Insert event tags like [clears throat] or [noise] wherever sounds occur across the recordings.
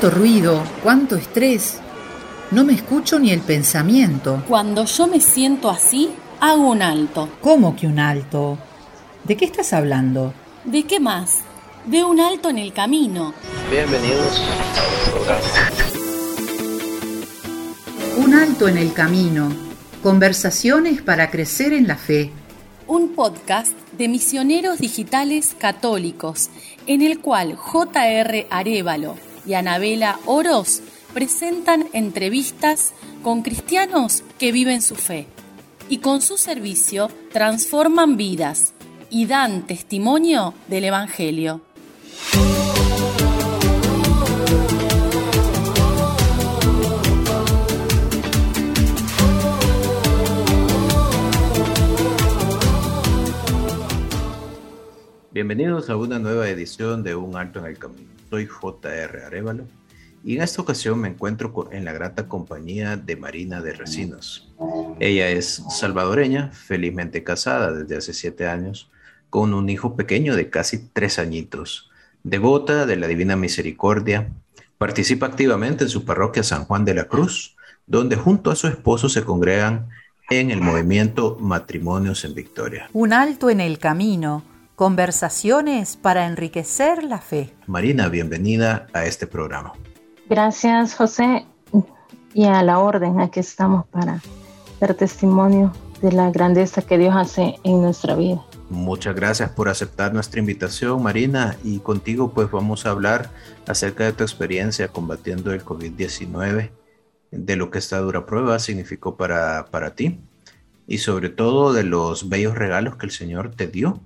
Cuánto ruido, cuánto estrés. No me escucho ni el pensamiento. Cuando yo me siento así, hago un alto. ¿Cómo que un alto? ¿De qué estás hablando? ¿De qué más? De un alto en el camino. Bienvenidos a programa. Un alto en el camino. Conversaciones para crecer en la fe. Un podcast de misioneros digitales católicos en el cual J.R. Arevalo y Anabela Oros presentan entrevistas con cristianos que viven su fe y con su servicio transforman vidas y dan testimonio del Evangelio. Bienvenidos a una nueva edición de Un Alto en el Camino. Soy J.R. Arevalo y en esta ocasión me encuentro en la grata compañía de Marina de Recinos. Ella es salvadoreña, felizmente casada desde hace siete años, con un hijo pequeño de casi tres añitos, devota de la Divina Misericordia, participa activamente en su parroquia San Juan de la Cruz, donde junto a su esposo se congregan en el movimiento Matrimonios en Victoria. Un alto en el camino. Conversaciones para enriquecer la fe. Marina, bienvenida a este programa. Gracias, José, y a la orden, aquí estamos para dar testimonio de la grandeza que Dios hace en nuestra vida. Muchas gracias por aceptar nuestra invitación, Marina, y contigo pues vamos a hablar acerca de tu experiencia combatiendo el COVID-19, de lo que esta dura prueba significó para, para ti y sobre todo de los bellos regalos que el Señor te dio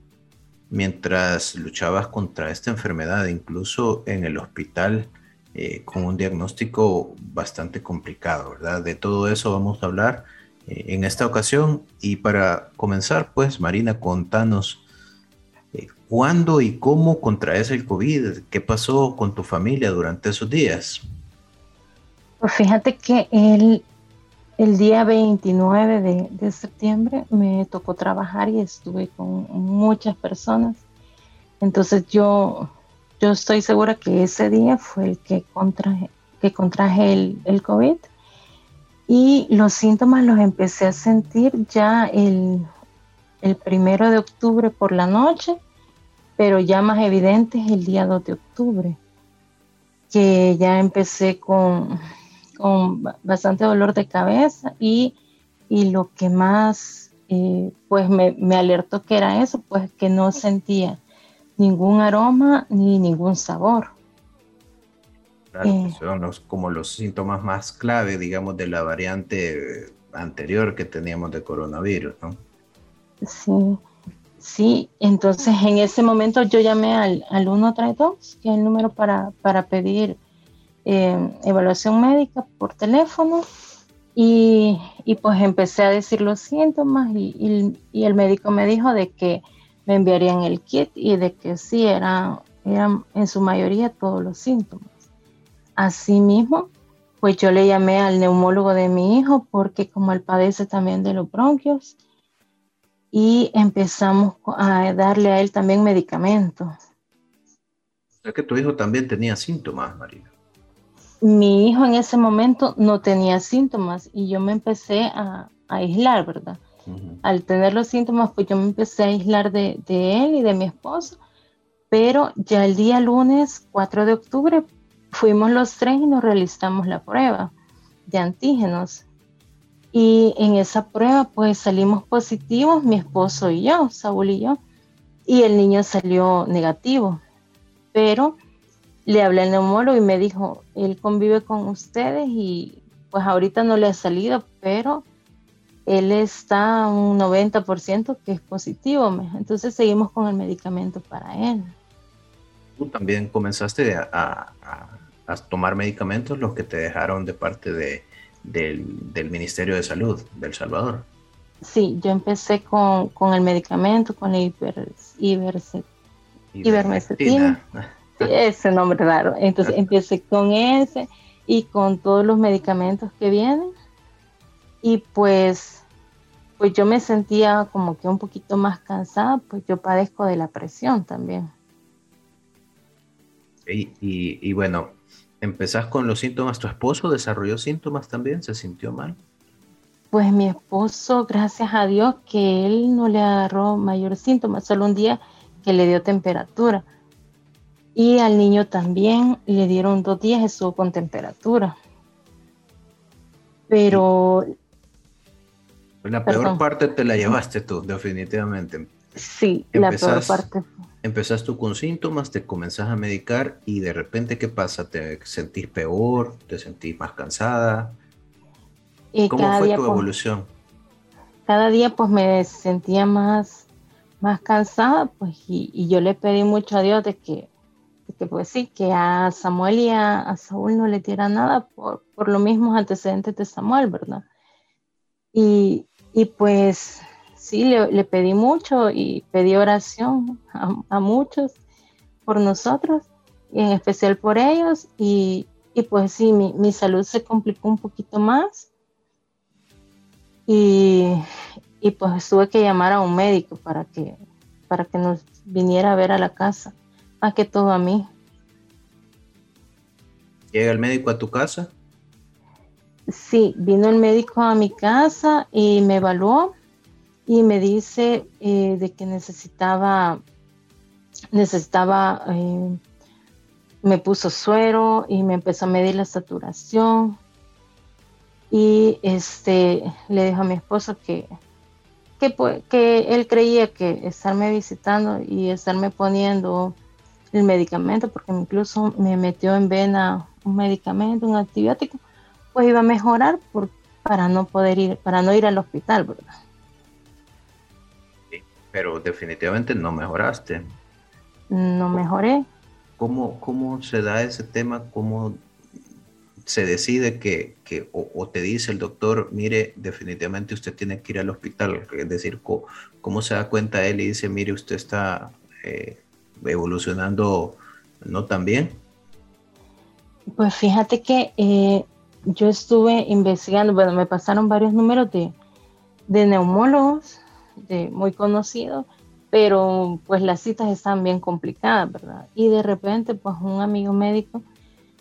mientras luchabas contra esta enfermedad, incluso en el hospital eh, con un diagnóstico bastante complicado, ¿verdad? De todo eso vamos a hablar eh, en esta ocasión y para comenzar, pues Marina, contanos eh, cuándo y cómo contraes el COVID, qué pasó con tu familia durante esos días. Pues fíjate que el, el día 29 de, septiembre me tocó trabajar y estuve con muchas personas. Entonces yo yo estoy segura que ese día fue el que contraje, que contraje el, el COVID y los síntomas los empecé a sentir ya el, el primero de octubre por la noche, pero ya más evidentes el día 2 de octubre, que ya empecé con, con bastante dolor de cabeza y, y lo que más eh, pues me, me alertó que era eso, pues que no sentía ningún aroma ni ningún sabor. Claro, eh, son los, como los síntomas más clave, digamos, de la variante anterior que teníamos de coronavirus, ¿no? Sí, sí, entonces en ese momento yo llamé al, al 132, que es el número para, para pedir eh, evaluación médica por teléfono, y, y, pues empecé a decir los síntomas y, y, y el médico me dijo de que me enviarían el kit y de que sí eran, eran en su mayoría todos los síntomas. Asimismo, pues yo le llamé al neumólogo de mi hijo porque como él padece también de los bronquios y empezamos a darle a él también medicamentos. O sea que tu hijo también tenía síntomas, Marina. Mi hijo en ese momento no tenía síntomas y yo me empecé a, a aislar, ¿verdad? Al tener los síntomas, pues yo me empecé a aislar de, de, él y de mi esposo, pero ya el día lunes 4 de octubre fuimos los tres y nos realizamos la prueba de antígenos. Y en esa prueba pues salimos positivos, mi esposo y yo, Saúl y yo, y el niño salió negativo. Pero le hablé al neumólogo y me dijo, él convive con ustedes y pues ahorita no le ha salido, pero él está un 90% que es positivo. Entonces seguimos con el medicamento para él. Tú también comenzaste a, a, a tomar medicamentos los que te dejaron de parte de, del, del, Ministerio de Salud del Salvador. Sí, yo empecé con, con el medicamento, con la hiper, ivermectina. Ese nombre raro. Entonces empecé con ese y con todos los medicamentos que vienen y pues, pues yo me sentía como que un poquito más cansada, pues yo padezco de la presión también. Y, y, y bueno, empezás con los síntomas. ¿Tu esposo desarrolló síntomas también? ¿Se sintió mal? Pues mi esposo, gracias a Dios, que él no le agarró mayores síntomas, solo un día que le dio temperatura. Y al niño también le dieron dos días, estuvo con temperatura. Pero... La peor parte te la llevaste tú, definitivamente. Sí, la peor parte. Empezás tú con síntomas, te comenzás a medicar y de repente, ¿qué pasa? ¿Te sentís peor? ¿Te sentís más cansada? ¿Cómo fue tu pues, evolución? cada día pues me sentía más, más cansada, pues y, yo le pedí mucho a Dios de que, pues sí, que a Samuel y a, Saúl no le diera nada por, por los mismos antecedentes de Samuel, ¿verdad? Y, pues sí, le, pedí mucho y pedí oración a, muchos por nosotros, y en especial por ellos, y, pues sí, mi, mi salud se complicó un poquito más y, pues tuve que llamar a un médico para que, para que nos viniera a ver a la casa, más que todo a mí. ¿Llega el médico a tu casa? Sí, vino el médico a mi casa y me evaluó y me dice eh, de que necesitaba, necesitaba, eh, me puso suero y me empezó a medir la saturación y este le dijo a mi esposo que, que, que él creía que estarme visitando y estarme poniendo el medicamento, porque incluso me metió en vena un medicamento, un antibiótico, pues iba a mejorar por, para no poder ir, para no ir al hospital, ¿verdad? pero definitivamente no mejoraste. No mejoré. ¿Cómo, cómo se da ese tema? ¿Cómo se decide que, que o, te dice el doctor, mire, definitivamente usted tiene que ir al hospital, es decir, ¿cómo, se da cuenta él y dice, mire, usted está eh, evolucionando no tan bien? Pues fíjate que eh, yo estuve investigando, bueno, me pasaron varios números de, de neumólogos, muy conocidos, pero pues las citas están bien complicadas, ¿verdad? Y de repente, pues un amigo médico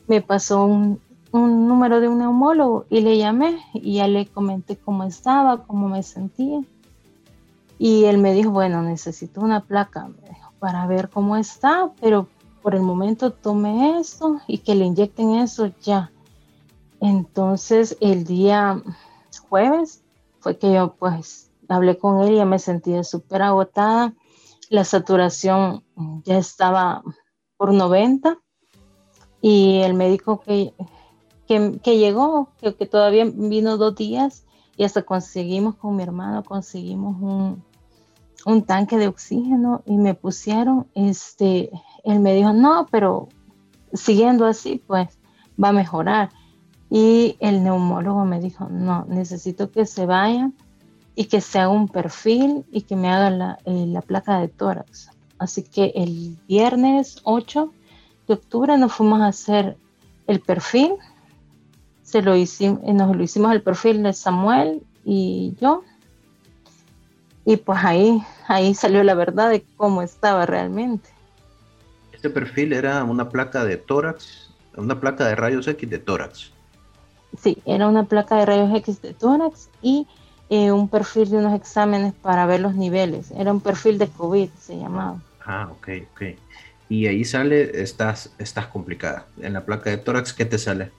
me pasó un, un número de un neumólogo y le llamé y ya le comenté cómo estaba, cómo me sentía. Y él me dijo, bueno, necesito una placa para ver cómo está, pero por el momento tome esto y que le inyecten eso ya. Entonces el día jueves fue que yo pues hablé con él y ya me sentía súper agotada. La saturación ya estaba por 90 y el médico que, que, llegó, que, todavía vino dos días y hasta conseguimos con mi hermano, conseguimos un, un tanque de oxígeno y me pusieron, este, él me dijo, no, pero siguiendo así, pues va a mejorar. Y el neumólogo me dijo, no, necesito que se vaya y que se haga un perfil y que me haga la, eh, la placa de tórax. Así que el viernes 8 de octubre nos fuimos a hacer el perfil se lo hicimos, eh, nos lo hicimos el perfil de Samuel y yo. Y pues ahí, ahí salió la verdad de cómo estaba realmente. Este perfil era una placa de tórax, una placa de rayos X de tórax. Sí, era una placa de rayos X de tórax y eh, un perfil de unos exámenes para ver los niveles. Era un perfil de COVID, se llamaba. Ah, ok, ok. Y ahí sale, estás, estás complicada. En la placa de tórax, ¿qué te sale?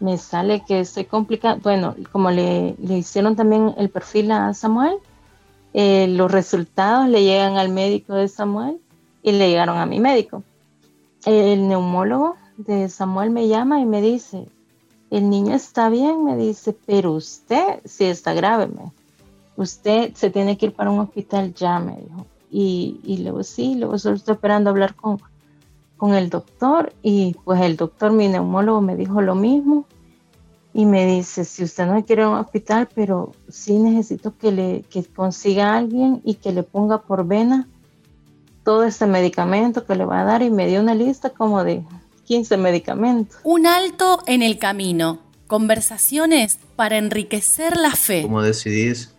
me sale que estoy complicada. Bueno, como le, hicieron también el perfil a Samuel, eh, los resultados le llegan al médico de Samuel y le llegaron a mi médico. El neumólogo de Samuel me llama y me dice, el niño está bien, me dice, pero usted sí está grave, me. usted se tiene que ir para un hospital ya, me dijo. Y, y luego sí, luego solo estoy esperando hablar con, con el doctor y pues el doctor, mi neumólogo, me dijo lo mismo y me dice, si usted no quiere un hospital, pero sí necesito que le que consiga a alguien y que le ponga por vena todo este medicamento que le va a dar y me dio una lista como de 15 medicamentos. Un alto en el camino. Conversaciones para enriquecer la fe. ¿Cómo decidís?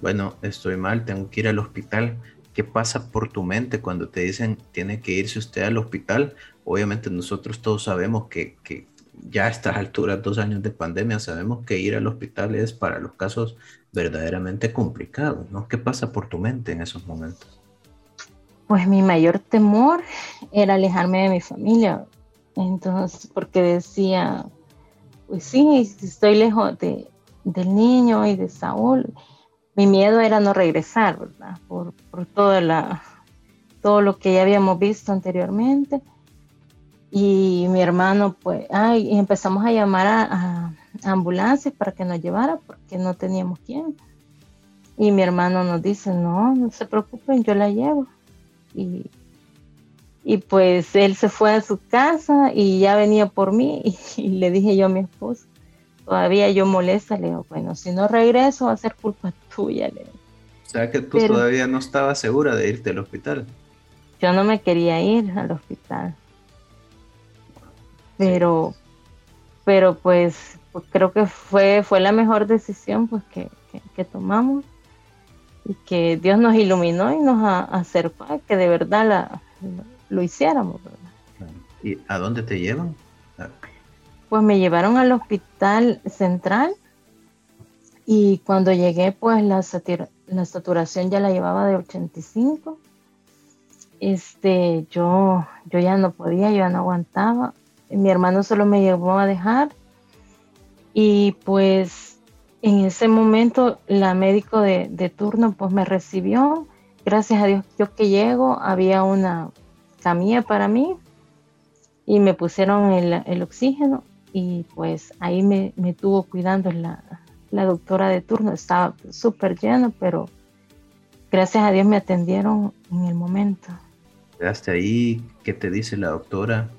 Bueno, estoy mal, tengo que ir al hospital. ¿Qué pasa por tu mente cuando te dicen tiene que irse usted al hospital? obviamente nosotros todos sabemos que, que ya a estas alturas, dos años de pandemia, sabemos que ir al hospital es para los casos verdaderamente complicados, ¿no? ¿Qué pasa por tu mente en esos momentos? Pues mi mayor temor era alejarme de mi familia. Entonces, porque decía, pues sí, estoy lejos de, del niño y de Saúl, mi miedo era no regresar, ¿verdad? Por, por toda la, todo lo que ya habíamos visto anteriormente. Y mi hermano, pues, ay, y empezamos a llamar a, ambulancias para que nos llevara porque no teníamos quién. Y mi hermano nos dice, no, no se preocupen, yo la llevo. Y, y pues él se fue a su casa y ya venía por mí [laughs] y, le dije yo a mi esposo, todavía yo molesta, le digo, bueno, si no regreso va a ser culpa [laughs] tuya. Le O sea que tú todavía no estabas segura de irte al hospital. Yo no me quería ir al hospital pero, pero pues, pues, creo que fue, fue la mejor decisión pues que, tomamos y que Dios nos iluminó y nos acercó a que de verdad la, lo, hiciéramos. ¿Y a dónde te llevan? Pues me llevaron al hospital central y cuando llegué pues la, la saturación ya la llevaba de 85. Este, yo, yo ya no podía, yo ya no aguantaba mi hermano solo me llevó a dejar y pues en ese momento la médico de, turno pues me recibió. Gracias a Dios yo que llego había una camilla para mí y me pusieron el, oxígeno y pues ahí me, tuvo cuidando la, la doctora de turno. Estaba súper lleno, pero gracias a Dios me atendieron en el momento. ¿Quedaste ahí? ¿Qué te dice la doctora?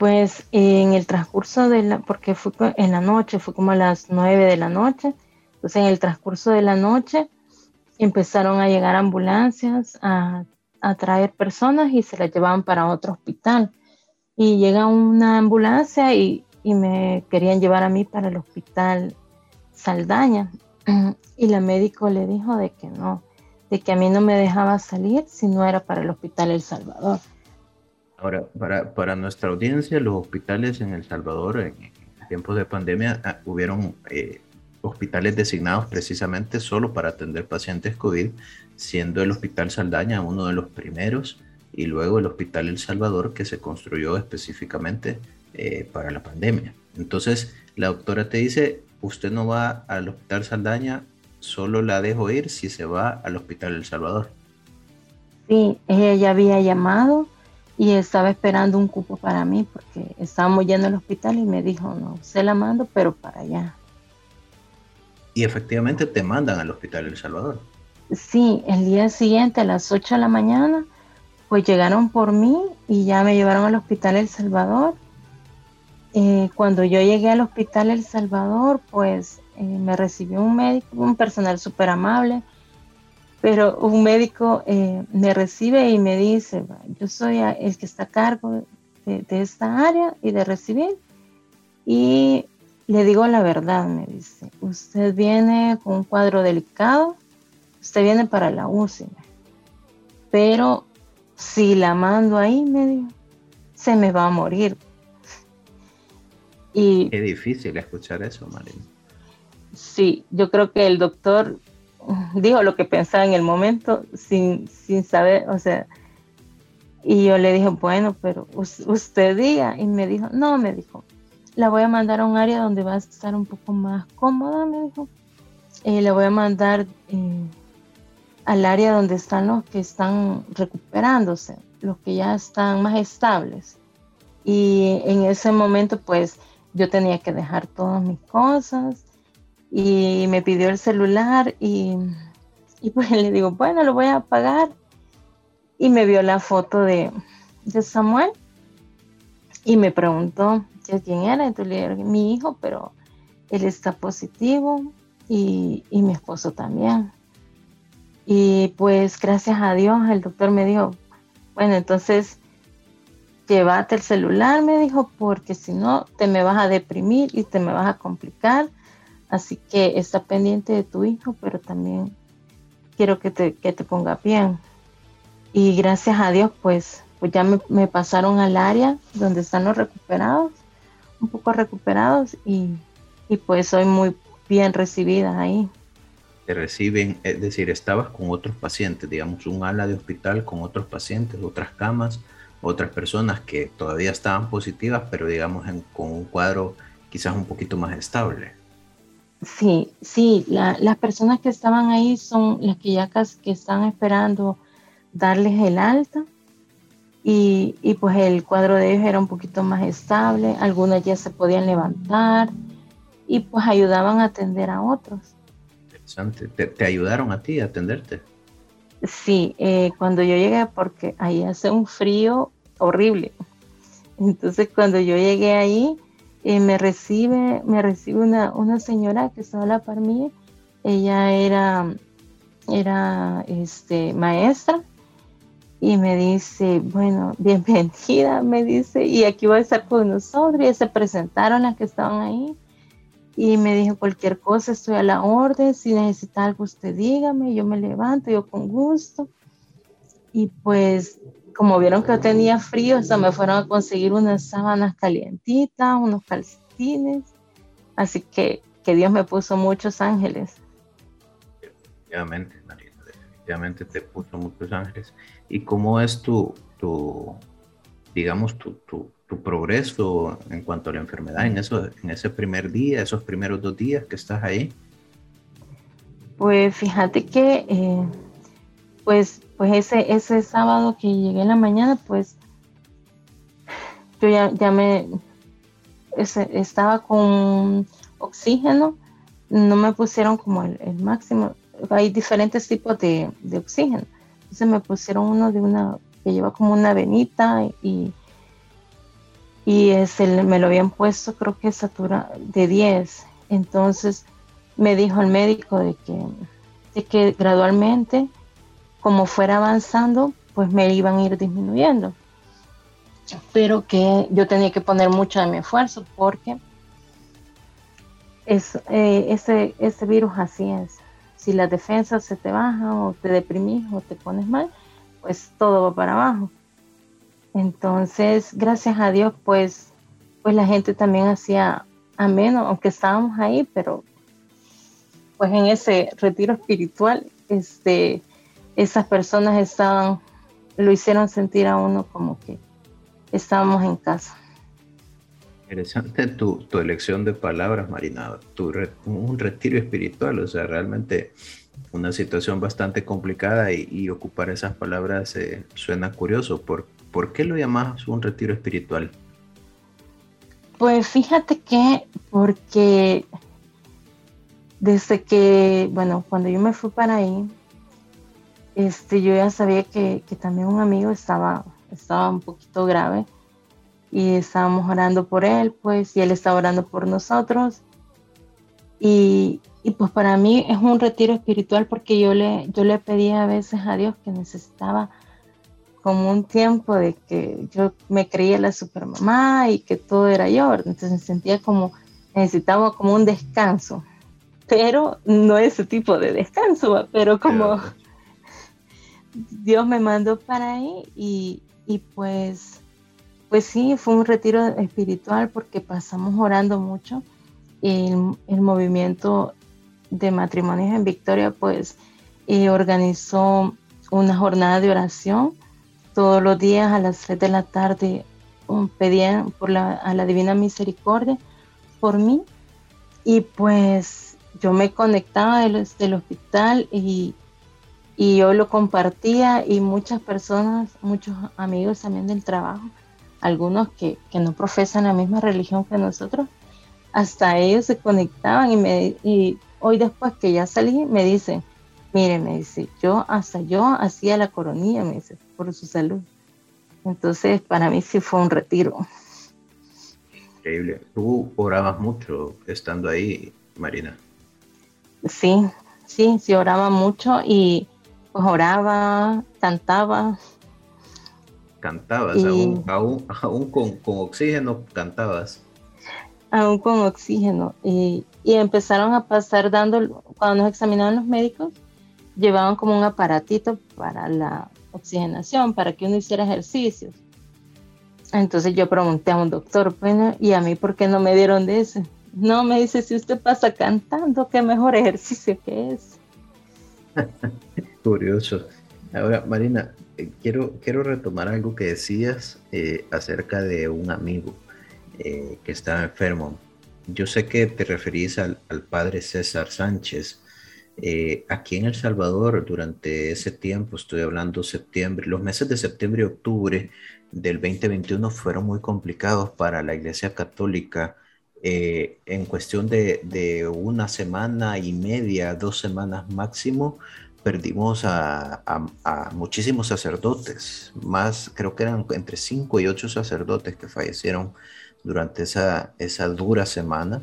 Pues en el transcurso de la, porque fue en la noche, fue como a las nueve de la noche, entonces en el transcurso de la noche empezaron a llegar ambulancias a, traer personas y se las llevaban para otro hospital. Y llega una ambulancia y, y me querían llevar a mí para el hospital Saldaña. [clears throat] Y la médico le dijo de que no, de que a mí no me dejaba salir si no era para el hospital El Salvador. Ahora, para, para, nuestra audiencia, los hospitales en El Salvador, en, tiempos de pandemia, ah, hubieron eh, hospitales designados precisamente solo para atender pacientes COVID, siendo el Hospital Saldaña uno de los primeros y luego el Hospital El Salvador que se construyó específicamente eh, para la pandemia. Entonces, la doctora te dice, usted no va al Hospital Saldaña, solo la dejo ir si se va al Hospital El Salvador. Sí, ella ya había llamado y estaba esperando un cupo para mí porque estábamos yendo al hospital y me dijo, no, se la mando, pero para allá. Y efectivamente te mandan al hospital El Salvador. Sí, el día siguiente a las 8 de la mañana, pues llegaron por mí y ya me llevaron al hospital El Salvador. Eh, cuando yo llegué al hospital El Salvador, pues eh, me recibió un médico, un personal súper amable pero un médico eh, me recibe y me dice, yo soy el que está a cargo de, esta área y de recibir. Y le digo la verdad, me dice, usted viene con un cuadro delicado, usted viene para la UCI, pero si la mando ahí, me dijo, se me va a morir. Y, Qué difícil escuchar eso, Marina. Sí, yo creo que el doctor [laughs] dijo lo que pensaba en el momento sin, sin saber, o sea, y yo le dije, bueno, pero usted diga, y me dijo, no, me dijo, la voy a mandar a un área donde va a estar un poco más cómoda, me dijo, y le voy a mandar eh, al área donde están los que están recuperándose, los que ya están más estables. Y en ese momento, pues, yo tenía que dejar todas mis cosas, y me pidió el celular y, pues [laughs] le digo, bueno, lo voy a pagar. Y me vio la foto de, Samuel y me preguntó quién era. Entonces le dije, mi hijo, pero él está positivo y, y mi esposo también. Y pues gracias a Dios el doctor me dijo, bueno, entonces llévate el celular, me dijo, porque si no te me vas a deprimir y te me vas a complicar Así que está pendiente de tu hijo, pero también quiero que te, que te ponga bien. Y gracias a Dios, pues pues ya me, pasaron al área donde están los recuperados, un poco recuperados y, y pues soy muy bien recibida ahí. Te reciben, es decir, estabas con otros pacientes, digamos, un ala de hospital con otros pacientes, otras camas, otras personas que todavía estaban positivas, pero digamos con un cuadro quizás un poquito más estable. Sí, sí, las personas que estaban ahí son las que ya casi que están esperando darles el alta y, y, pues el cuadro de ellos era un poquito más estable, algunas ya se podían levantar y pues ayudaban a atender a otros. Interesante, ¿te, ayudaron a ti a atenderte? Sí, eh, cuando yo llegué, porque ahí hace un frío horrible, entonces cuando yo llegué ahí, eh, me recibe, me recibe una, una señora que estaba a la par mía. Ella era, era este, maestra y me dice, bueno, [laughs] bienvenida, me dice, y aquí va a estar con nosotros. Y se presentaron las que estaban ahí y me dijo, cualquier cosa, estoy a la orden, si necesita algo usted dígame, yo me levanto, yo con gusto. Y pues como vieron que yo tenía frío, hasta me fueron a conseguir unas sábanas calientitas, unos calcetines. Así que, que Dios me puso muchos ángeles. Definitivamente, Marina, definitivamente te puso muchos ángeles. ¿Y cómo es tu, tu digamos, tu, tu, tu, progreso en cuanto a la enfermedad en, eso, en ese primer día, esos primeros dos días que estás ahí? Pues fíjate que, eh, pues pues ese, ese sábado que llegué en la mañana, pues yo ya, ya me estaba con oxígeno, no me pusieron como el, máximo, hay diferentes tipos de, oxígeno, entonces me pusieron uno de una que lleva como una venita y, y ese, me lo habían puesto creo que satura de 10, entonces me dijo el médico de que, de que gradualmente como fuera avanzando, pues me iban a ir disminuyendo. Pero que yo tenía que poner mucho de mi esfuerzo porque es, eh, ese, ese virus así es. Si las defensas se te bajan o te deprimís o te pones mal, pues todo va para abajo. Entonces, gracias a Dios, pues, pues la gente también hacía ameno, aunque estábamos ahí, pero pues en ese retiro espiritual, este, esas personas estaban, lo hicieron sentir a uno como que estábamos en casa. Interesante tu, tu elección de palabras, Marina, tu un retiro espiritual, o sea, realmente una situación bastante complicada y, ocupar esas palabras eh, suena curioso. ¿Por, ¿Por qué lo llamas un retiro espiritual? Pues fíjate que porque desde que, bueno, cuando yo me fui para ahí, este, yo ya sabía que, también un amigo estaba, estaba un poquito grave y estábamos orando por él, pues, y él estaba orando por nosotros. Y, pues para mí es un retiro espiritual porque yo le, yo le pedía a veces a Dios que necesitaba como un tiempo de que yo me creía la supermamá y que todo era yo, entonces sentía como necesitaba como un descanso, pero no ese tipo de descanso, pero como... Dios me mandó para ahí y, pues, pues sí, fue un retiro espiritual porque pasamos orando mucho. El, el movimiento de matrimonios en Victoria pues eh, organizó una jornada de oración todos los días a las 3 de la tarde um, pedían por la, a la Divina Misericordia por mí y pues yo me conectaba del, del hospital y, y yo lo compartía y muchas personas, muchos amigos también del trabajo, algunos que, no profesan la misma religión que nosotros, hasta ellos se conectaban y, me, y hoy después que ya salí me dicen, mire, me dice, yo hasta yo hacía la coronilla, me dice, por su salud. Entonces para mí sí fue un retiro. Increíble. Tú orabas mucho estando ahí, Marina. Sí, sí, sí oraba mucho y pues oraba, cantaba. Cantabas, aún, [laughs] con, oxígeno cantabas. Aún con oxígeno. Y, empezaron a pasar dando, cuando nos examinaban los médicos, llevaban como un aparatito para la, oxigenación para que uno hiciera ejercicios. Entonces yo pregunté a un doctor, bueno, ¿y a mí por qué no me dieron de ese? No, me dice, si usted pasa cantando, qué mejor ejercicio que es. [laughs] Curioso. Ahora, Marina, eh, quiero, quiero retomar algo que decías eh, acerca de un amigo eh, que estaba enfermo. Yo sé que te referís al, padre César Sánchez. aquí en El Salvador, durante ese tiempo, estoy hablando septiembre, los meses de septiembre y octubre del 2021 fueron muy complicados para la Iglesia Católica. en cuestión de, de, una semana y media, dos semanas máximo, perdimos a, muchísimos sacerdotes, más creo que eran entre 5 y 8 sacerdotes que fallecieron durante esa, esa dura semana.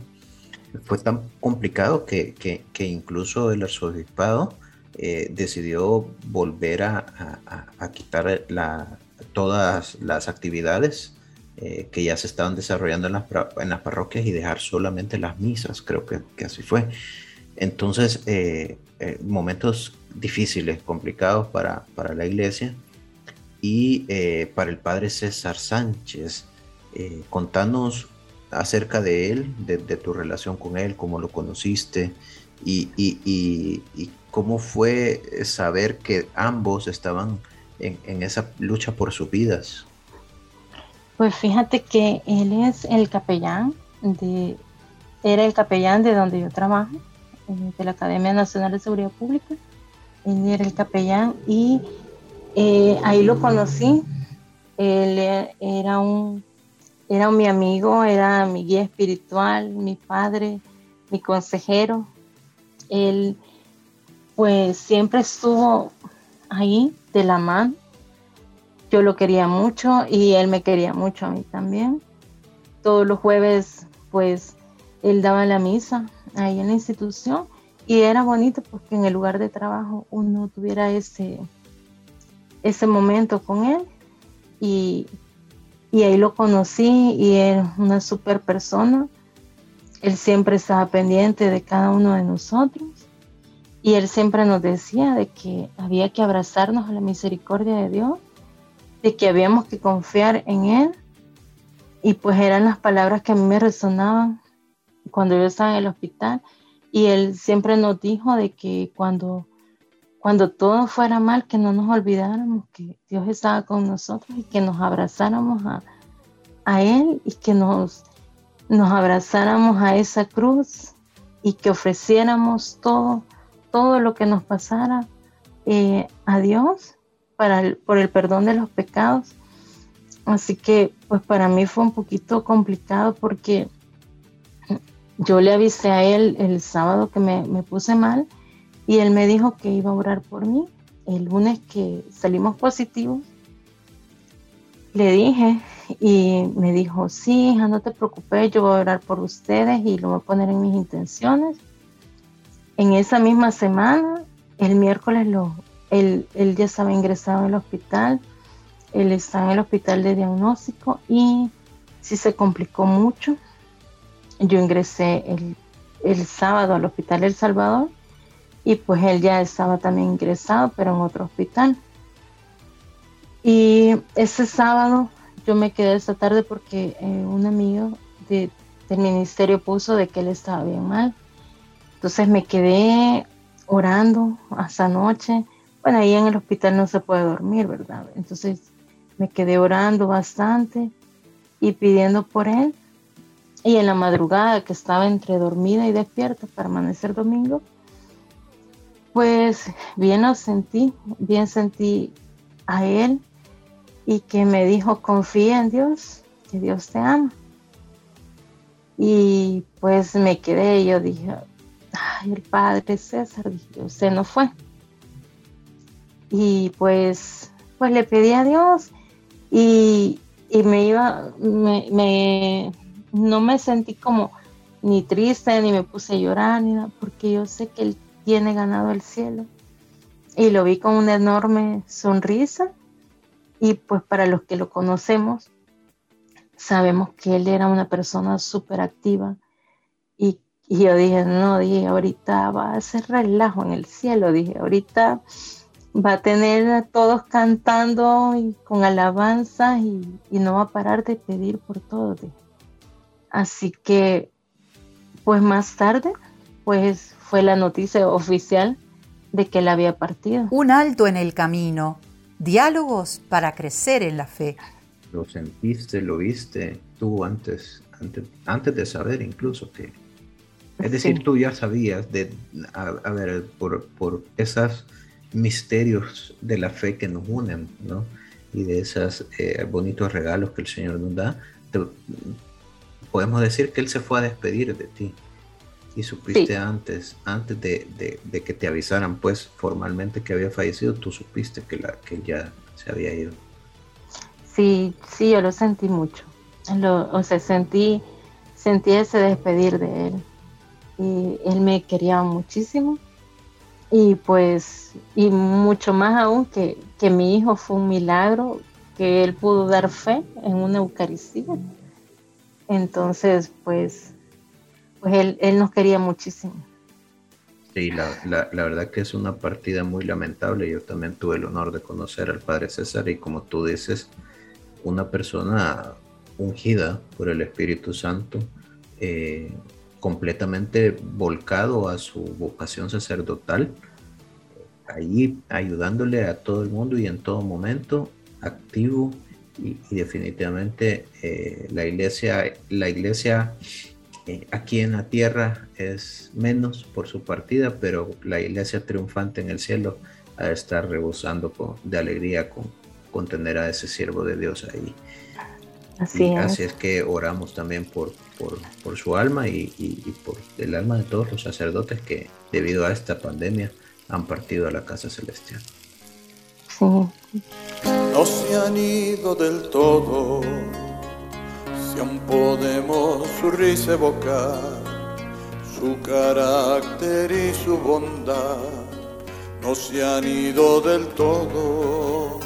Fue tan complicado que, que, incluso el arzobispado eh, decidió volver a, a, quitar la, todas las actividades eh, que ya se estaban desarrollando en las, en las, parroquias y dejar solamente las misas, creo que, que así fue. Entonces, eh, momentos difíciles, complicados para, para la iglesia. Y eh, para el padre César Sánchez, eh, contanos acerca de él, de, tu relación con él, cómo lo conociste y, y, cómo fue saber que ambos estaban en, en, esa lucha por sus vidas. Pues fíjate que él es el capellán de, era el capellán de donde yo trabajo, eh, de la Academia Nacional de Seguridad Pública él era el capellán y eh, ahí lo conocí. Él e, era un, era mi amigo, era mi guía espiritual, mi padre, mi consejero. Él pues siempre estuvo ahí de la mano. Yo lo quería mucho y él me quería mucho a mí también. Todos los jueves pues él daba la misa ahí en la institución y era bonito porque en el lugar de trabajo uno tuviera ese, ese momento con él y, ahí lo conocí y era una super persona. Él siempre estaba pendiente de cada uno de nosotros y él siempre nos decía de que había que abrazarnos a la misericordia de Dios, de que habíamos que confiar en Él y pues eran las palabras que a mí me resonaban cuando yo estaba en el hospital y él siempre nos dijo de que cuando, cuando todo fuera mal, que no nos olvidáramos que Dios estaba con nosotros y que nos abrazáramos a, Él y que nos, nos abrazáramos a esa cruz y que ofreciéramos todo, todo lo que nos pasara eh, a Dios para por el perdón de los pecados. Así que pues para mí fue un poquito complicado porque yo le avisé a él el sábado que me, puse mal y él me dijo que iba a orar por mí. El lunes que salimos positivos, le dije y me dijo, sí, hija, no te preocupes, yo voy a orar por ustedes y lo voy a poner en mis intenciones. En esa misma semana, el miércoles, lo, él, él ya estaba ingresado en el hospital, él estaba en el hospital de diagnóstico y sí se complicó mucho yo ingresé el, sábado al Hospital El Salvador y pues él ya estaba también ingresado, pero en otro hospital. Y ese sábado yo me quedé esta tarde porque eh, un amigo del ministerio puso de que él estaba bien mal. Entonces me quedé orando hasta noche. Bueno, ahí en el hospital no se puede dormir, ¿verdad? Entonces me quedé orando bastante y pidiendo por él. Y en la madrugada que estaba entre dormida y despierta para amanecer domingo, pues bien lo sentí, bien sentí a él y que me dijo, confía en Dios, que Dios te ama. Y pues me quedé, yo dije, ay, el padre César, dije, usted no fue. Y pues, pues le pedí a Dios y, me iba, me no me sentí como ni triste, ni me puse a llorar, ni nada, porque yo sé que Él tiene ganado el cielo. Y lo vi con una enorme sonrisa. Y pues para los que lo conocemos, sabemos que Él era una persona súper activa. Y, yo dije, no, dije, ahorita va a ser relajo en el cielo. Dije, ahorita va a tener a todos cantando y con alabanza y, no va a parar de pedir por todo. Así que, pues más tarde, pues fue la noticia oficial de que él había partido. Un alto en el camino, diálogos para crecer en la fe. Lo sentiste, lo viste tú antes, antes, antes de saber incluso que... Es decir, tú ya sabías de, a, ver, por, por esas misterios de la fe que nos unen, ¿no? Y de esos eh, bonitos regalos que el Señor nos da, podemos decir que Él se fue a despedir de ti. Y supiste antes, antes de, que te avisaran, pues, formalmente que había fallecido, tú supiste que, la, que ya se había ido. Sí, sí, yo lo sentí mucho. o sea, sentí, sentí ese despedir de Él. Y Él me quería muchísimo y pues, y mucho más aún que, que mi hijo fue un milagro, que él pudo dar fe en una Eucaristía. Entonces, pues, pues él, él nos quería muchísimo. Sí, la, la, verdad que es una partida muy lamentable. Yo también tuve el honor de conocer al Padre César y como tú dices, una persona ungida por el Espíritu Santo, eh, completamente volcado a su vocación sacerdotal, ahí ayudándole a todo el mundo y en todo momento, activo y, definitivamente eh, la iglesia, la iglesia eh, aquí en la tierra es menos por su partida, pero la iglesia triunfante en el cielo ha de estar rebosando de alegría con, con tener a ese siervo de Dios ahí. Así, es. así es que oramos también por, por, su alma y, por el alma de todos los sacerdotes que debido a esta pandemia han partido a la casa celestial. No se han ido del todo, si aún podemos su risa evocar, su carácter y su bondad, no se han ido del todo.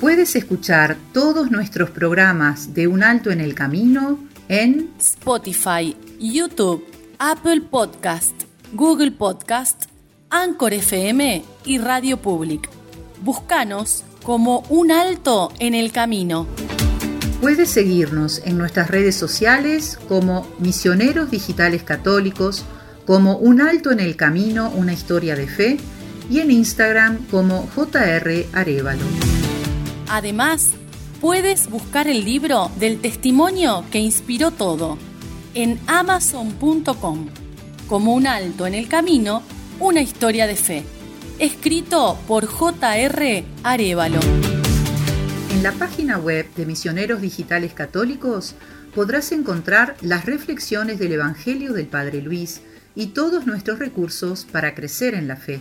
Puedes escuchar todos nuestros programas de Un Alto en el Camino en Spotify, YouTube, Apple Podcast, Google Podcast, Anchor FM y Radio Public. Búscanos como Un Alto en el Camino. Puedes seguirnos en nuestras redes sociales como Misioneros Digitales Católicos, como Un Alto en el Camino, una historia de fe, y en Instagram como JR Arevalo. Además, puedes buscar el libro del testimonio que inspiró todo en amazon.com, como un alto en el camino, una historia de fe, escrito por J.R. Arevalo. En la página web de Misioneros Digitales Católicos podrás encontrar las reflexiones del Evangelio del Padre Luis y todos nuestros recursos para crecer en la fe.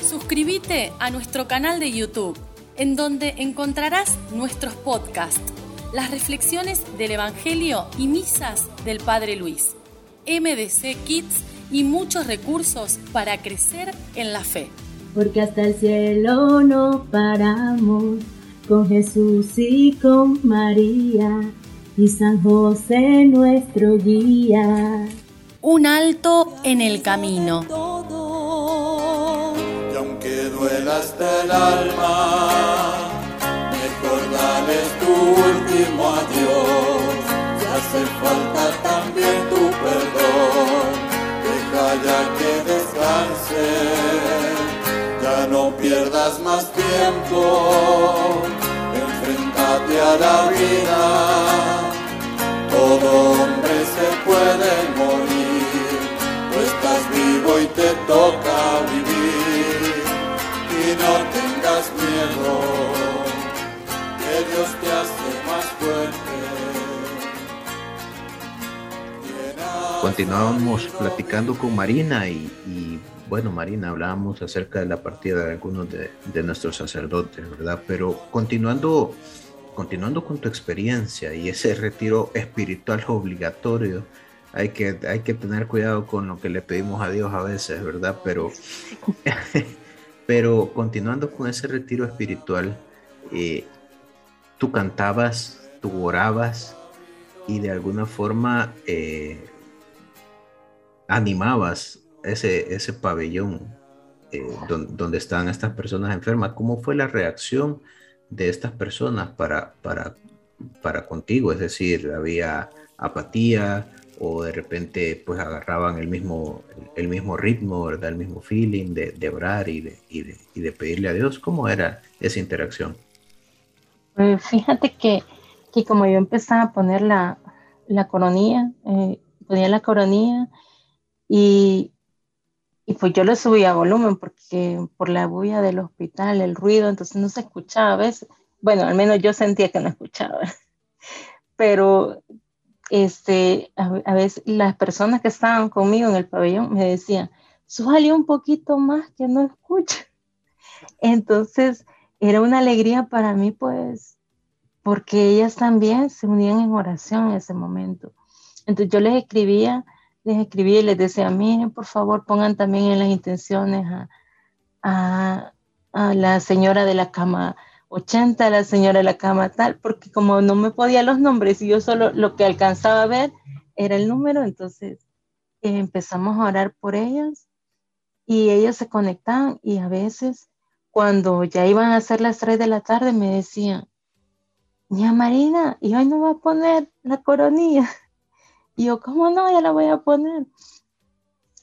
Suscríbete a nuestro canal de YouTube, en donde encontrarás nuestros podcasts, las reflexiones del Evangelio y misas del Padre Luis, MDC Kids y muchos recursos para crecer en la fe. Porque hasta el cielo no paramos con Jesús y con María y San José nuestro guía. Un alto en el camino duela hasta el alma, mejor dale tu último adiós, hace falta también tu perdón, deja ya que descanse, ya no pierdas más tiempo, enfrentate a la vida, todo hombre se puede morir, tú estás vivo y te toca vivir. No tengas miedo, que Dios te hace más fuerte. Continuamos platicando con Marina y, bueno, Marina, hablábamos acerca de la partida de algunos de, de nuestros sacerdotes, ¿verdad? Pero continuando, continuando con tu experiencia y ese retiro espiritual obligatorio, hay que, hay que tener cuidado con lo que le pedimos a Dios a veces, ¿verdad? Pero [laughs] Pero continuando con ese retiro espiritual, eh, tú cantabas, tú orabas y de alguna forma eh, animabas ese, ese pabellón eh, donde, están estas personas enfermas, ¿cómo fue la reacción de estas personas para, para, para contigo? Es decir, ¿había apatía o de repente pues agarraban el mismo, el mismo ritmo, ¿verdad? El mismo feeling de, de orar y de, y, de, y de pedirle a Dios? ¿Cómo era esa interacción? Pues fíjate que, que como yo empezaba a poner la, la coronilla, eh, ponía la coronilla y, y pues yo le subía volumen porque por la bulla del hospital, el ruido, entonces no se escuchaba a veces. Bueno, al menos yo sentía que no escuchaba. [laughs] Pero este, a, veces las personas que estaban conmigo en el pabellón me decían, súbale un poquito más que no escucha. [laughs] Entonces era una alegría para mí, pues, porque ellas también se unían en oración en ese momento. Entonces yo les escribía, les escribía y les decía, miren, por favor, pongan también en las intenciones a, a la señora de la cama 80, la señora de la cama tal, porque como no me podía los nombres y yo solo lo que alcanzaba a ver era el número, entonces eh, empezamos a orar por ellas y ellos se conectaban y a veces cuando ya iban a ser las 3 de la tarde me decían, Ña Marina, y hoy no va a poner la coronilla. Yo, ¿cómo no? Ya la voy a poner.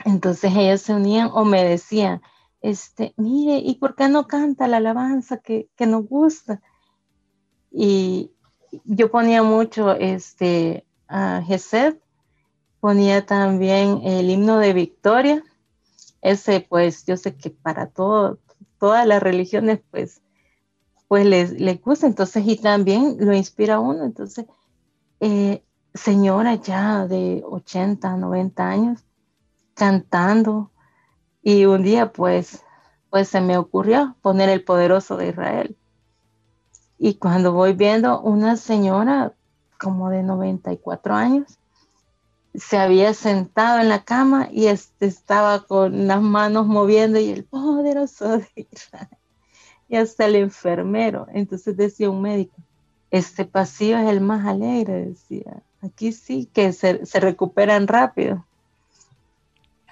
Entonces ellos se unían o me decían, este, mire, ¿y por qué no canta la alabanza que, nos gusta? Y yo ponía mucho este, a Gesed, ponía también el himno de Victoria. Ese, pues, yo sé que para todo, todas las religiones, pues, pues les, gusta. Entonces, y también lo inspira uno. Entonces, eh, señora ya de 80, 90 años, cantando y un día pues, pues se me ocurrió poner el poderoso de Israel. Y cuando voy viendo una señora como de 94 años, se había sentado en la cama y estaba con las manos moviendo y el poderoso de Israel. Y hasta el enfermero. Entonces decía un médico, este pasillo es el más alegre, decía. Aquí sí que se, se recuperan rápido.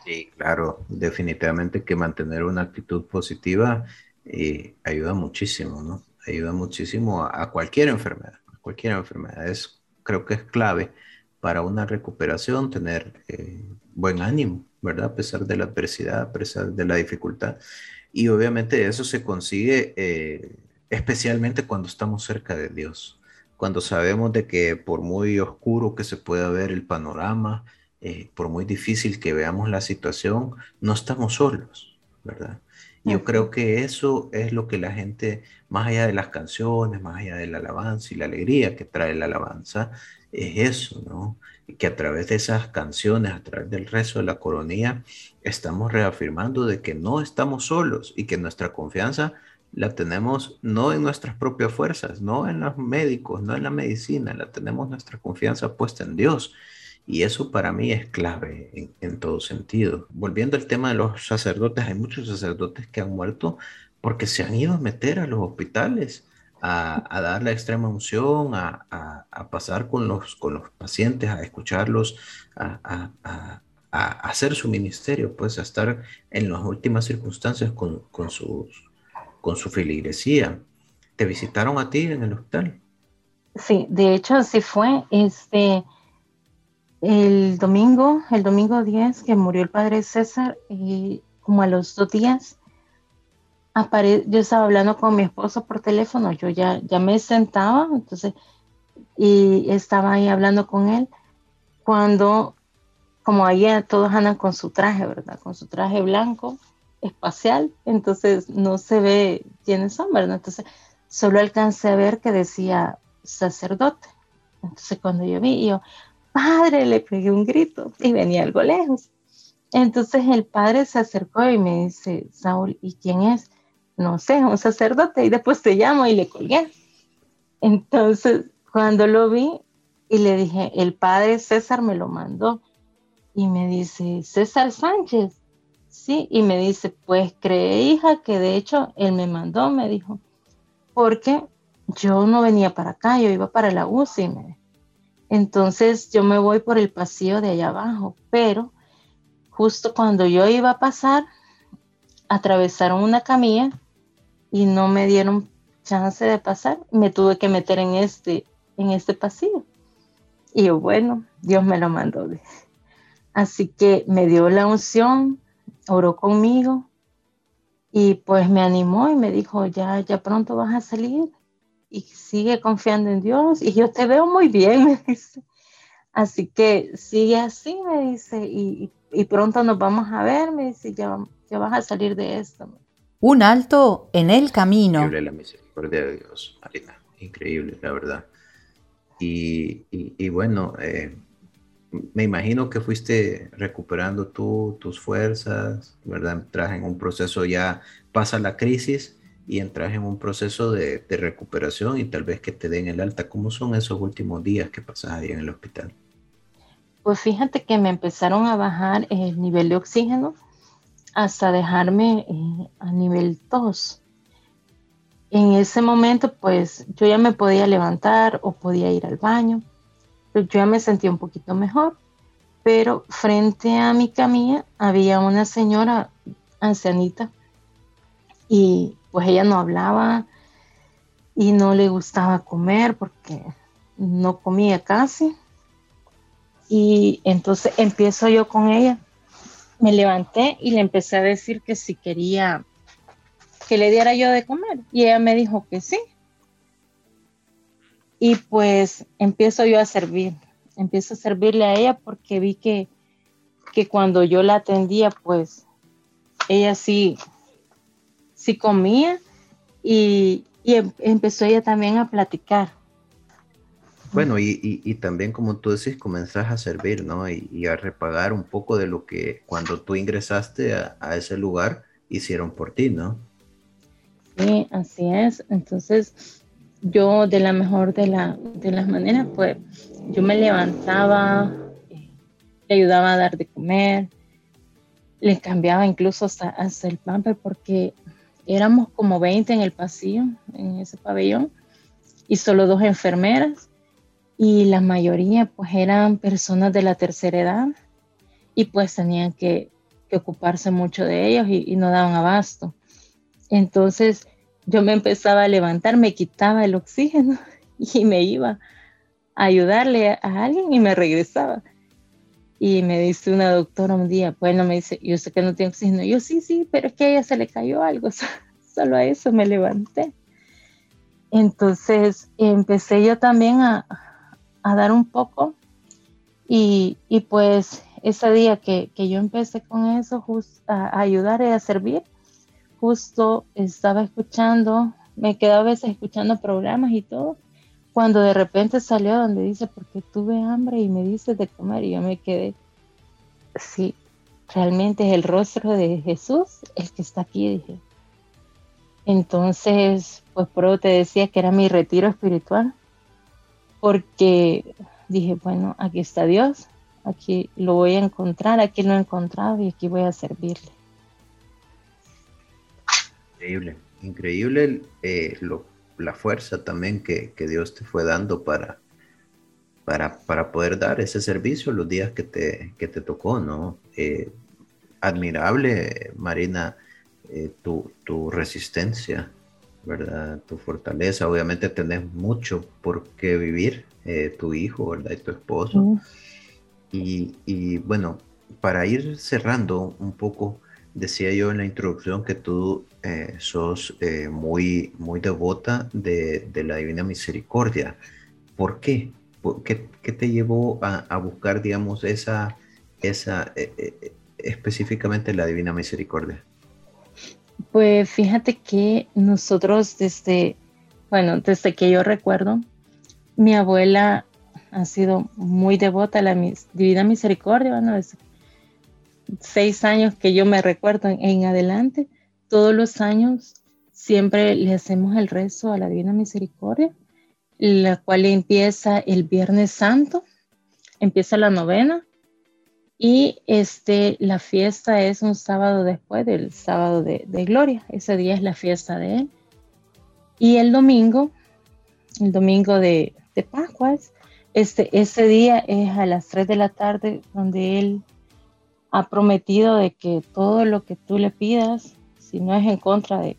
Sí, claro, definitivamente que mantener una actitud positiva eh, ayuda muchísimo, ¿no? Ayuda muchísimo a, cualquier enfermedad, a cualquier enfermedad. Es, creo que es clave para una recuperación tener eh, buen ánimo, ¿verdad? A pesar de la adversidad, a pesar de la dificultad. Y obviamente eso se consigue eh, especialmente cuando estamos cerca de Dios, cuando sabemos de que por muy oscuro que se pueda ver el panorama, eh, por muy difícil que veamos la situación, no estamos solos, ¿verdad? Yo creo que eso es lo que la gente, más allá de las canciones, más allá de la alabanza y la alegría que trae la alabanza, es eso, ¿no? Que a través de esas canciones, a través del rezo de la coronía, estamos reafirmando de que no estamos solos y que nuestra confianza la tenemos no en nuestras propias fuerzas, no en los médicos, no en la medicina, la tenemos nuestra confianza puesta en Dios y eso para mí es clave en, todo sentido. Volviendo al tema de los sacerdotes, hay muchos sacerdotes que han muerto porque se han ido a meter a los hospitales a, dar la extrema unción, a, pasar con los, con los pacientes, a escucharlos, a, hacer su ministerio, pues a estar en las últimas circunstancias con, con, sus, con su filigresía. ¿Te visitaron a ti en el hospital? Sí, de hecho así fue. Este, el domingo, el domingo 10 que murió el padre César, y como a los dos días, yo estaba hablando con mi esposo por teléfono, yo ya, ya me sentaba, entonces, y estaba ahí hablando con él, cuando, como ahí todos andan con su traje, ¿verdad? Con su traje blanco, espacial, entonces no se ve quiénes son, ¿verdad? Entonces, solo alcancé a ver que decía sacerdote. Entonces, cuando yo vi, yo, padre, le pegué un grito y venía algo lejos. Entonces el padre se acercó y me dice, Saúl, ¿y quién es? No sé, un sacerdote. Y después te llamo y le colgué. Entonces, cuando lo vi y le dije, el padre César me lo mandó. Y me dice, César Sánchez. Sí, y me dice, pues cree, hija, que de hecho él me mandó, me dijo, porque yo no venía para acá, yo iba para la UCI, entonces yo me voy por el pasillo de allá abajo, pero justo cuando yo iba a pasar, atravesaron una camilla y no me dieron chance de pasar. Me tuve que meter en este, en este pasillo. Y bueno, Dios me lo mandó. Así que me dio la unción, oró conmigo y pues me animó y me dijo, ya, ya pronto vas a salir y sigue confiando en Dios y yo te veo muy bien, [laughs] me dice. Así que sigue así, me dice, y, pronto nos vamos a ver, me dice, ya, ya vas a salir de esto. Un alto en el camino. Increíble la misericordia de Dios, Marina, increíble, la verdad. Y, y, bueno, eh, me imagino que fuiste recuperando tú tus fuerzas, ¿verdad? Entras en un proceso ya, pasa la crisis y entras en un proceso de, recuperación y tal vez que te den el alta. ¿Cómo son esos últimos días que pasas ahí en el hospital? Pues fíjate que me empezaron a bajar el nivel de oxígeno hasta dejarme eh, a nivel 2. En ese momento, pues yo ya me podía levantar o podía ir al baño yo ya me sentía un poquito mejor, pero frente a mi camilla había una señora ancianita y pues ella no hablaba y no le gustaba comer porque no comía casi. Y entonces empiezo yo con ella. Me levanté y le empecé a decir que si quería que le diera yo de comer. Y ella me dijo que sí. Y pues empiezo yo a servir, empiezo a servirle a ella porque vi que, que cuando yo la atendía, pues ella sí, sí comía y, em, empezó ella también a platicar. Bueno, y, también como tú decís, comenzás a servir, ¿no? Y, a repagar un poco de lo que cuando tú ingresaste a, a, ese lugar hicieron por ti, ¿no? Sí, así es. Entonces, yo de la mejor de, la, de las maneras, pues yo me levantaba, le ayudaba a dar de comer, le cambiaba incluso hasta, el pamper porque éramos como 20 en el pasillo, en ese pabellón, y solo dos enfermeras, y la mayoría pues eran personas de la tercera edad, y pues tenían que, ocuparse mucho de ellos y, y no daban abasto. Entonces, yo me empezaba a levantar, me quitaba el oxígeno [laughs] y me iba a ayudarle a alguien y me regresaba. Y me dice una doctora un día, bueno, me dice, yo sé que no tiene oxígeno. Yo sí, sí, pero es que a ella se le cayó algo, [laughs] solo a eso me levanté. Entonces empecé yo también a, dar un poco y, pues ese día que, yo empecé con eso, a, a ayudar y a servir, justo estaba escuchando, me quedaba a veces escuchando programas y todo, cuando de repente salió donde dice, porque tuve hambre y me dice de comer, y yo me quedé, sí, realmente es el rostro de Jesús el que está aquí, dije. Entonces, pues por te decía que era mi retiro espiritual, porque dije, bueno, aquí está Dios, aquí lo voy a encontrar, aquí lo he encontrado y aquí voy a servirle. Increíble, increíble eh, la fuerza también que, Dios te fue dando para, para, para, poder dar ese servicio los días que te, que te tocó, ¿no? Eh, admirable, Marina, eh, tu, tu, resistencia, ¿verdad? Tu fortaleza. Obviamente tenés mucho por qué vivir, tu hijo, ¿verdad? Y tu esposo. Y, y bueno, para ir cerrando un poco, decía yo en la introducción que tú eh, sos eh, muy, muy devota de, la Divina Misericordia. ¿Por qué? qué, te llevó a, buscar, digamos, esa, esa eh, específicamente la Divina Misericordia? Pues fíjate que nosotros desde, bueno, desde que yo recuerdo, mi abuela ha sido muy devota a la Divina Misericordia, bueno, seis años que yo me recuerdo en adelante todos los años siempre le hacemos el rezo a la Divina Misericordia, la cual empieza el Viernes Santo, empieza la novena y este, la fiesta es un sábado después del sábado de, Gloria, ese día es la fiesta de él. Y el domingo, el domingo de, de Pascuas, este, ese día es a las 3 de la tarde donde él ha prometido de que todo lo que tú le pidas, si no es en contra de,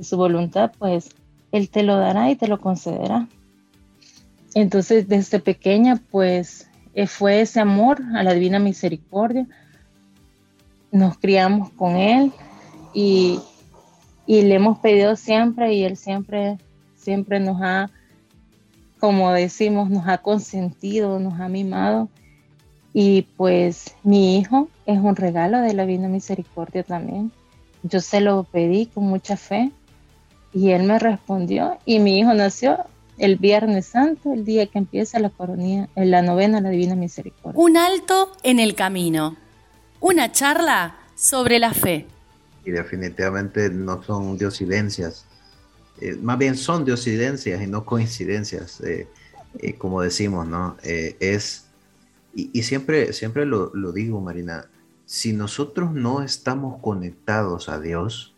su voluntad, pues Él te lo dará y te lo concederá. Entonces, desde pequeña, pues eh, fue ese amor a la divina misericordia. Nos criamos con Él y, y le hemos pedido siempre y Él siempre, siempre nos ha, como decimos, nos ha consentido, nos ha mimado y pues mi hijo es un regalo de la Divina Misericordia también. Yo se lo pedí con mucha fe y él me respondió y mi hijo nació el Viernes Santo, el día que empieza la coronía, en la novena la Divina Misericordia. Un alto en el camino. Una charla sobre la fe. Y definitivamente no son diosidencias, eh, más bien son diosidencias y no coincidencias, eh, eh, como decimos, ¿no? es y, siempre, siempre lo, digo, Marina, si nosotros no estamos conectados a Dios,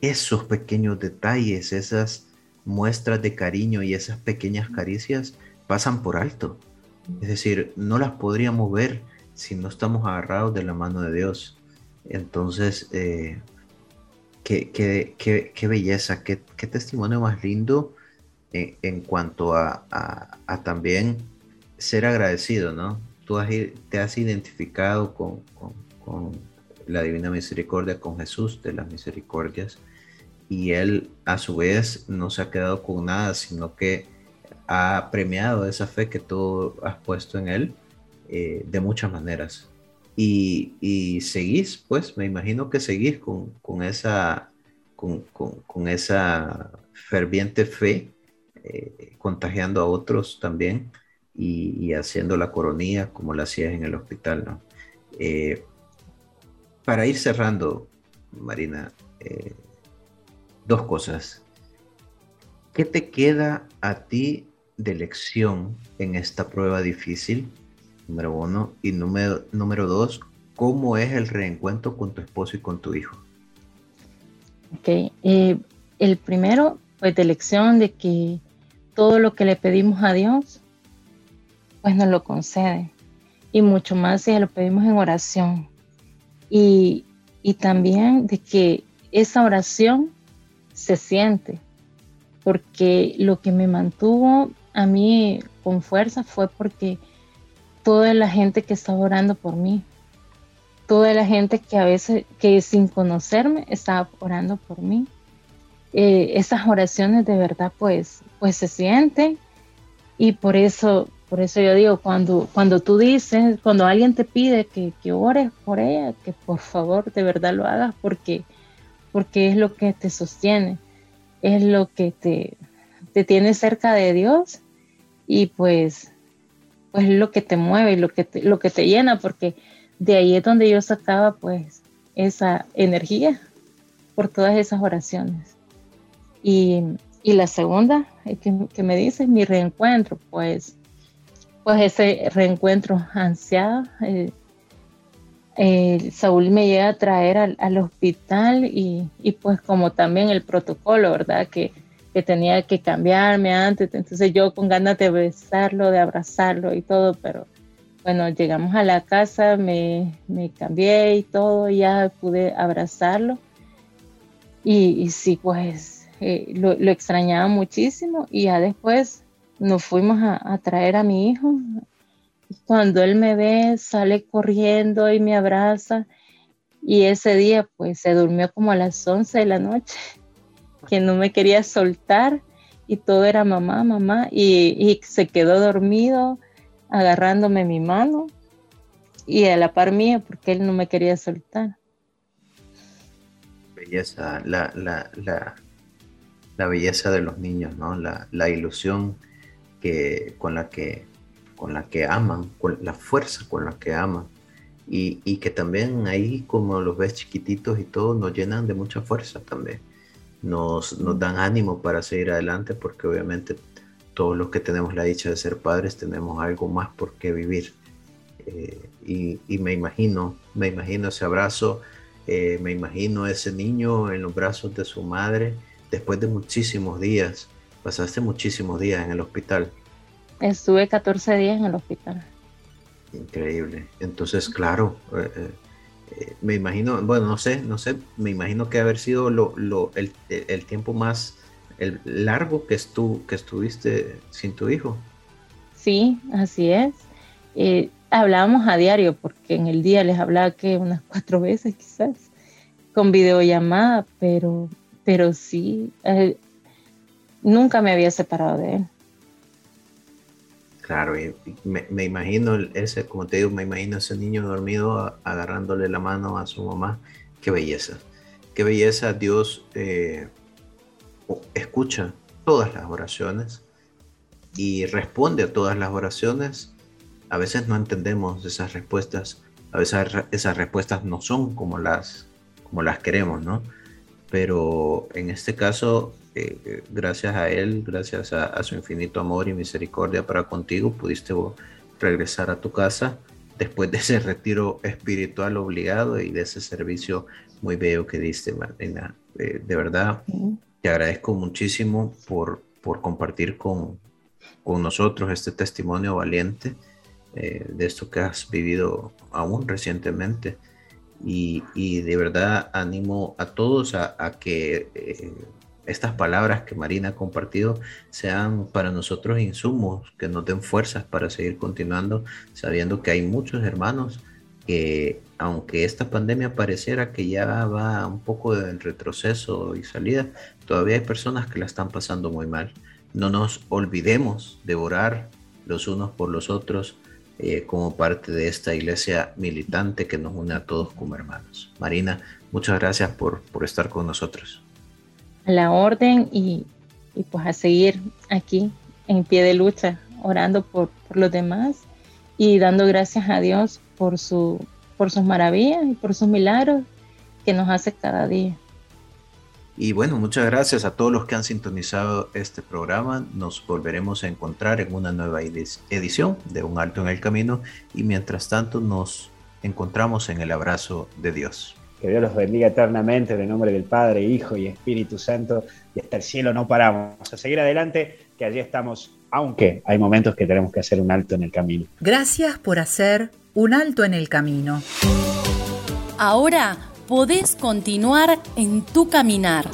esos pequeños detalles, esas muestras de cariño y esas pequeñas caricias pasan por alto. Es decir, no las podríamos ver si no estamos agarrados de la mano de Dios. Entonces, eh, qué, qué, belleza, qué, testimonio más lindo en, cuanto a, a también ser agradecido, ¿no? Tú te has identificado con, la Divina Misericordia, con Jesús de las Misericordias, y Él a su vez no se ha quedado con nada, sino que ha premiado esa fe que tú has puesto en Él eh, de muchas maneras. Y, seguís, pues me imagino que seguís con, esa, con, esa ferviente fe, eh, contagiando a otros también y, haciendo la coronía como la hacías en el hospital, ¿no? Eh, para ir cerrando, Marina, eh, dos cosas. ¿Qué te queda a ti de lección en esta prueba difícil? Número uno. Y número, número dos, ¿cómo es el reencuentro con tu esposo y con tu hijo? Ok. Eh, el primero, pues de lección de que todo lo que le pedimos a Dios, pues nos lo concede. Y mucho más si lo pedimos en oración. Y, también de que esa oración se siente, porque lo que me mantuvo a mí con fuerza fue porque toda la gente que estaba orando por mí, toda la gente que a veces, que sin conocerme, estaba orando por mí. Eh, esas oraciones de verdad pues, pues se sienten y por eso por eso yo digo, cuando, cuando tú dices, cuando alguien te pide que, que ores por ella, que por favor de verdad lo hagas porque, porque es lo que te sostiene, es lo que te, te tiene cerca de Dios y pues, pues lo que te mueve y lo que te, lo que te llena, porque de ahí es donde yo sacaba pues esa energía por todas esas oraciones. Y, y la segunda que, que me dices, mi reencuentro, pues pues ese reencuentro ansiado. Eh, eh, Saúl me llega a traer al, hospital y, pues como también el protocolo, ¿verdad? Que, tenía que cambiarme antes, entonces yo con ganas de besarlo, de abrazarlo y todo, pero bueno, llegamos a la casa, me, cambié y todo, ya pude abrazarlo y, sí, pues eh, lo, lo extrañaba muchísimo y ya después nos fuimos a, traer a mi hijo. Cuando él me ve, sale corriendo y me abraza. Y ese día, pues, se durmió como a las 11 de la noche, [laughs] que no me quería soltar y todo era mamá, mamá. Y, se quedó dormido agarrándome mi mano y a la par mía, porque él no me quería soltar. Belleza, la, la, la, la belleza de los niños, ¿no? La, la ilusión con, la que, con la que aman, con la fuerza con la que aman. Y, que también ahí como los ves chiquititos y todo, nos llenan de mucha fuerza también. Nos, nos dan ánimo para seguir adelante porque obviamente todos los que tenemos la dicha de ser padres tenemos algo más por qué vivir. Eh, y, me imagino, me imagino ese abrazo, eh, me imagino ese niño en los brazos de su madre después de muchísimos días Pasaste muchísimos días en el hospital. Estuve 14 días en el hospital. Increíble. Entonces, claro, eh, eh, eh, me imagino, bueno, no sé, no sé, me imagino que haber sido lo, lo, el, el, tiempo más el largo que, estu, que estuviste sin tu hijo. Sí, así es. hablábamos a diario, porque en el día les hablaba que unas [laughs] cuatro veces quizás, con videollamada, pero, pero sí, nunca me había separado de él. Claro, y me, imagino ese, como te digo, me imagino ese niño dormido agarrándole la mano a su mamá. Qué belleza. Qué belleza. Dios eh, escucha todas las oraciones y responde a todas las oraciones. A veces no entendemos esas respuestas. A veces esas respuestas no son como las, como las queremos, ¿no? Pero en este caso eh, gracias a Él, gracias a, su infinito amor y misericordia para contigo, pudiste regresar a tu casa después de ese retiro espiritual obligado y de ese servicio muy bello que diste, Martina. Eh, de verdad, te agradezco muchísimo por, por compartir con, con nosotros este testimonio valiente eh, de esto que has vivido aún recientemente. Y, y de verdad animo a todos a, a que estas palabras que Marina ha compartido sean para nosotros insumos, que nos den fuerzas para seguir continuando, sabiendo que hay muchos hermanos que, aunque esta pandemia pareciera que ya va un poco en retroceso y salida, todavía hay personas que la están pasando muy mal. No nos olvidemos de orar los unos por los otros eh, como parte de esta iglesia militante que nos une a todos como hermanos. Marina, muchas gracias por, por estar con nosotros a la orden y, pues a seguir aquí en pie de lucha, orando por, los demás y dando gracias a Dios por, su, por sus maravillas y por sus milagros que nos hace cada día. Y bueno, muchas gracias a todos los que han sintonizado este programa. Nos volveremos a encontrar en una nueva edición de Un Alto en el Camino y mientras tanto nos encontramos en el abrazo de Dios. Que Dios los bendiga eternamente en el nombre del Padre, Hijo y Espíritu Santo. Y hasta el cielo no paramos. A seguir adelante, que allí estamos, aunque hay momentos que tenemos que hacer un alto en el camino. Gracias por hacer un alto en el camino. Ahora podés continuar en tu caminar.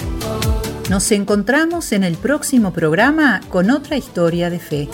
Nos encontramos en el próximo programa con otra historia de fe.